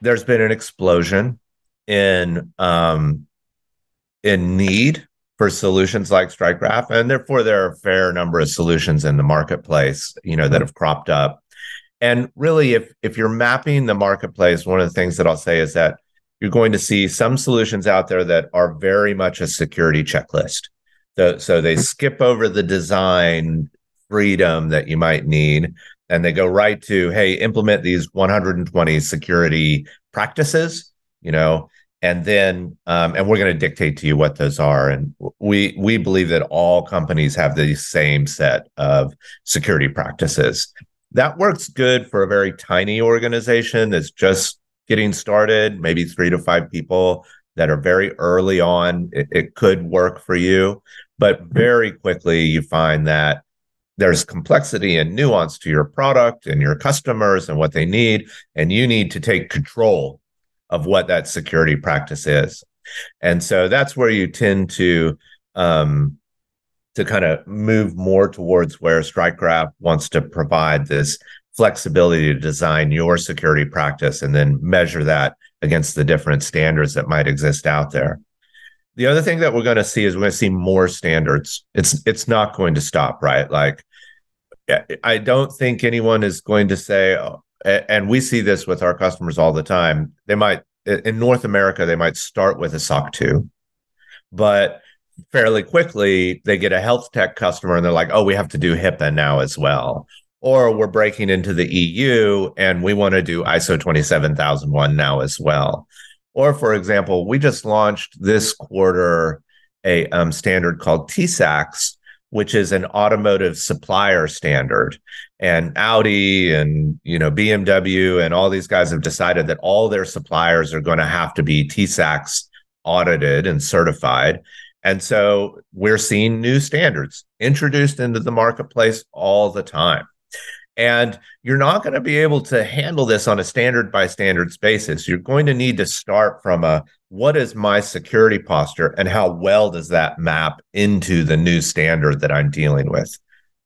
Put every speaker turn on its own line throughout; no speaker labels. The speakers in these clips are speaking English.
there's been an explosion in um, in need for solutions like StrikeGraph, and therefore there are a fair number of solutions in the marketplace, you know, that have cropped up. And really, if if you're mapping the marketplace, one of the things that I'll say is that you're going to see some solutions out there that are very much a security checklist. So they skip over the design freedom that you might need, and they go right to, hey, implement these 120 security practices, you know, and then um, and we're going to dictate to you what those are. And we we believe that all companies have the same set of security practices. That works good for a very tiny organization that's just getting started maybe three to five people that are very early on. It, it could work for you but very quickly you find that there's complexity and nuance to your product and your customers and what they need and you need to take control of what that security practice is. And so that's where you tend to um, to kind of move more towards where StrikeGraph wants to provide this flexibility to design your security practice and then measure that against the different standards that might exist out there. The other thing that we're going to see is we're going to see more standards. It's it's not going to stop, right? Like I don't think anyone is going to say, oh, and we see this with our customers all the time. They might in North America they might start with a SOC 2, but fairly quickly they get a health tech customer and they're like, "Oh, we have to do HIPAA now as well." Or we're breaking into the EU and we want to do ISO 27001 now as well. Or for example, we just launched this quarter a um, standard called TISAX, which is an automotive supplier standard. And Audi and you know BMW and all these guys have decided that all their suppliers are going to have to be TISAX audited and certified. And so we're seeing new standards introduced into the marketplace all the time. And you're not going to be able to handle this on a standard by standards basis. You're going to need to start from a what is my security posture and how well does that map into the new standard that I'm dealing with?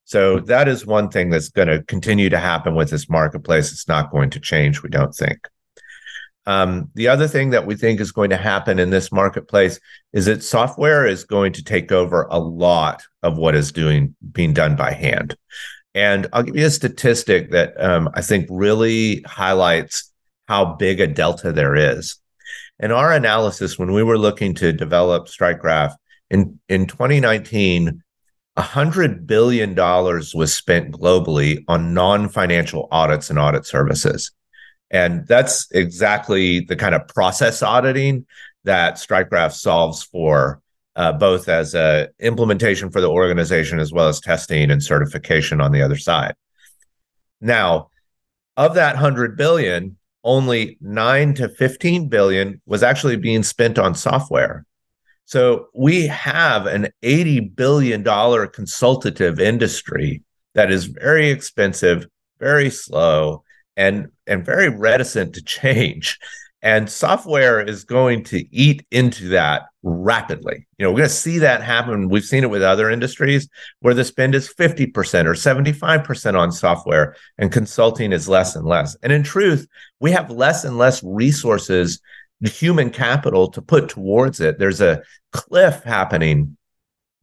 So that is one thing that's going to continue to happen with this marketplace. It's not going to change, we don't think. Um, the other thing that we think is going to happen in this marketplace is that software is going to take over a lot of what is doing being done by hand. And I'll give you a statistic that um, I think really highlights how big a delta there is. In our analysis, when we were looking to develop StrikeGraph in, in 2019, $100 billion was spent globally on non financial audits and audit services. And that's exactly the kind of process auditing that StrikeGraph solves for uh, both as a implementation for the organization as well as testing and certification on the other side. Now, of that 100 billion, only 9 to 15 billion was actually being spent on software. So we have an 80 billion dollar consultative industry that is very expensive, very slow, and and very reticent to change. And software is going to eat into that rapidly. You know, we're going to see that happen. We've seen it with other industries where the spend is 50% or 75% on software and consulting is less and less. And in truth, we have less and less resources, human capital to put towards it. There's a cliff happening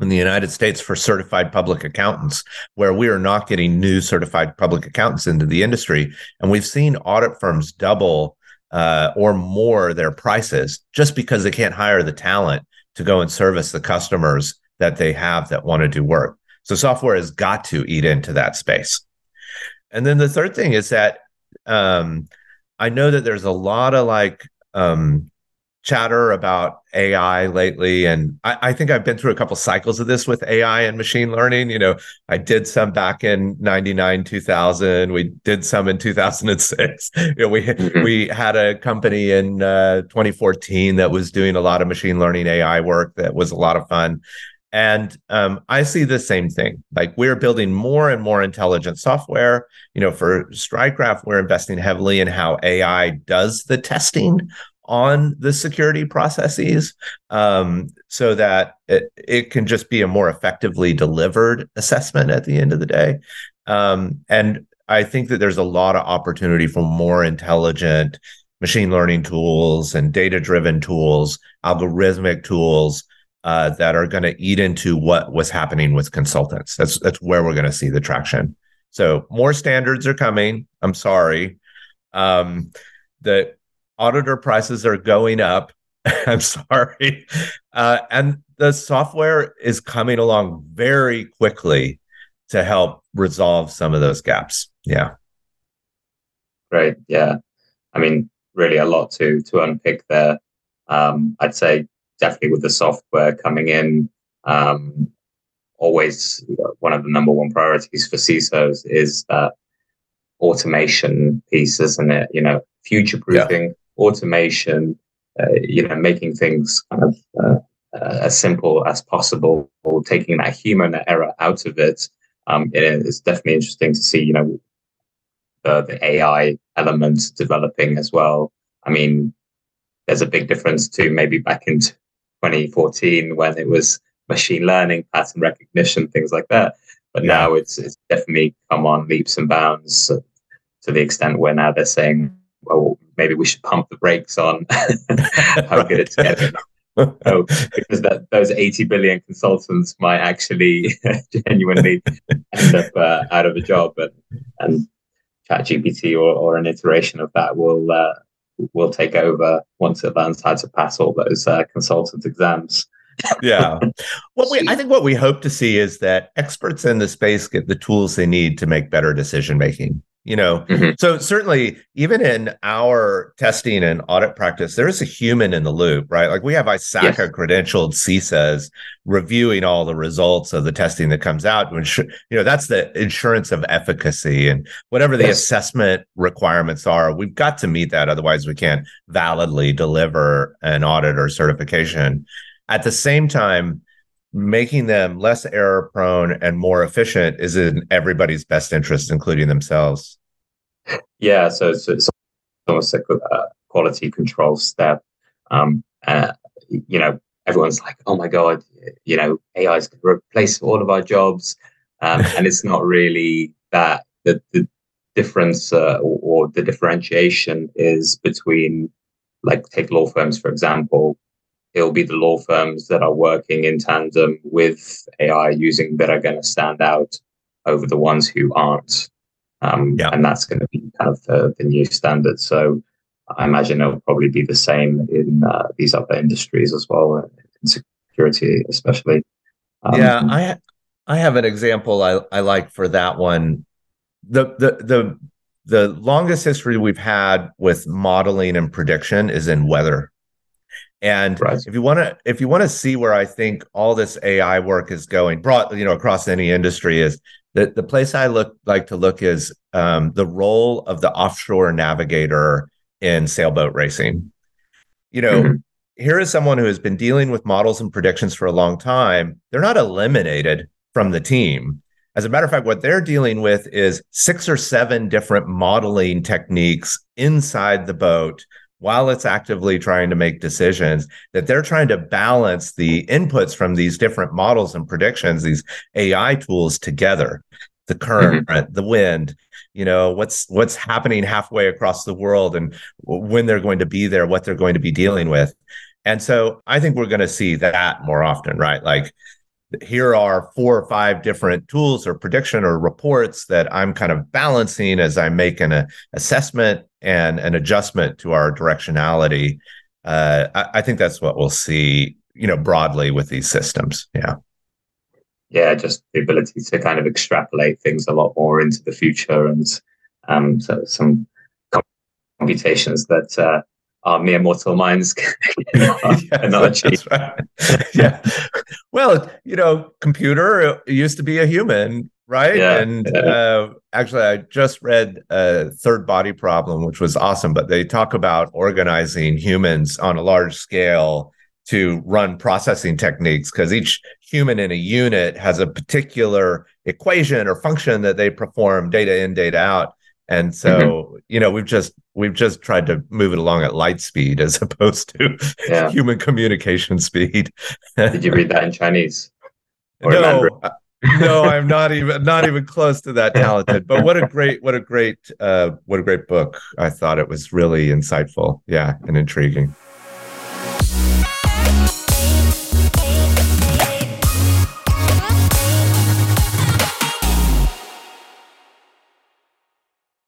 in the United States for certified public accountants, where we are not getting new certified public accountants into the industry. And we've seen audit firms double uh, or more their prices just because they can't hire the talent to go and service the customers that they have that want to do work. So software has got to eat into that space. And then the third thing is that um, I know that there's a lot of like um, chatter about AI lately. And I, I, think I've been through a couple cycles of this with AI and machine learning. You know, I did some back in 99, 2000. We did some in 2006. You know, we, mm-hmm. we had a company in uh, 2014 that was doing a lot of machine learning AI work that was a lot of fun. And um, I see the same thing. Like we're building more and more intelligent software. You know, for StrikeGraph, we're investing heavily in how AI does the testing on the security processes um, so that it, it can just be a more effectively delivered assessment at the end of the day. Um, and I think that there's a lot of opportunity for more intelligent machine learning tools and data driven tools, algorithmic tools uh, that are going to eat into what was happening with consultants. That's that's where we're going to see the traction. So more standards are coming. I'm sorry. Um, the auditor prices are going up. I'm sorry. Uh, and the software is coming along very quickly to help resolve some of those gaps. Yeah.
Great. Yeah. I mean, really a lot to to unpick there. Um, I'd say definitely with the software coming in, um, always one of the number one priorities for CISOs is that automation piece, isn't it? You know, future proofing, yeah. Automation, uh, you know, making things kind of uh, uh, as simple as possible, or taking that human error out of it. Um, it is definitely interesting to see, you know, the, the AI element developing as well. I mean, there's a big difference to maybe back in 2014 when it was machine learning, pattern recognition, things like that. But now it's it's definitely come on leaps and bounds to the extent where now they're saying, well, maybe we should pump the brakes on how good it's getting. so, because that, those 80 billion consultants might actually genuinely end up uh, out of a job and, and ChatGPT or, or an iteration of that will uh, will take over once it learns how to pass all those uh, consultant exams.
yeah. What we I think what we hope to see is that experts in the space get the tools they need to make better decision making you know mm-hmm. so certainly even in our testing and audit practice there is a human in the loop right like we have ISACA yes. credentialed CISAs reviewing all the results of the testing that comes out which you know that's the insurance of efficacy and whatever the yes. assessment requirements are we've got to meet that otherwise we can't validly deliver an audit or certification at the same time making them less error prone and more efficient is in everybody's best interest, including themselves.
Yeah, so it's, it's almost a quality control step. Um, uh, you know, everyone's like, "Oh my god, you know, AI is going to replace all of our jobs," um, and it's not really that. The, the difference uh, or, or the differentiation is between, like, take law firms for example it'll be the law firms that are working in tandem with AI using that are going to stand out over the ones who aren't. Um, yeah. And that's going to be kind of the, the, new standard. So I imagine it'll probably be the same in uh, these other industries as well, uh, in security especially.
Um, yeah, I I have an example I, I like for that one. The the the the longest history we've had with modeling and prediction is in weather and right. if you want to, if you want to see where I think all this AI work is going, brought you know across any industry, is that the place I look like to look is um, the role of the offshore navigator in sailboat racing. You know, mm-hmm. here is someone who has been dealing with models and predictions for a long time. They're not eliminated from the team. As a matter of fact, what they're dealing with is six or seven different modeling techniques inside the boat while it's actively trying to make decisions that they're trying to balance the inputs from these different models and predictions these ai tools together. The current mm-hmm. the wind you know what's what's happening halfway across the world and when they're going to be there what they're going to be dealing with. And so i think we're going to see that more often right? Like here are four or five different tools or prediction or reports that I'm kind of balancing as I make an uh, assessment and an adjustment to our directionality. Uh, I, I, think that's what we'll see, you know, broadly with these systems. Yeah.
Yeah, just the ability to kind of extrapolate things a lot more into the future and um, so some computations that uh, our mere mortal minds cannot,
achieve. Right. yeah. Well, you know, computer used to be a human, right? Yeah, and yeah. Uh, actually, I just read a third body problem, which was awesome. But they talk about organizing humans on a large scale to run processing techniques because each human in a unit has a particular equation or function that they perform data in, data out. And so, mm-hmm. you know, we've just we've just tried to move it along at light speed as opposed to yeah. human communication speed.
Did you read that in Chinese?
no, no, I'm not even not even close to that talented. But what a great, what a great, uh, what a great book. I thought it was really insightful, yeah, and intriguing.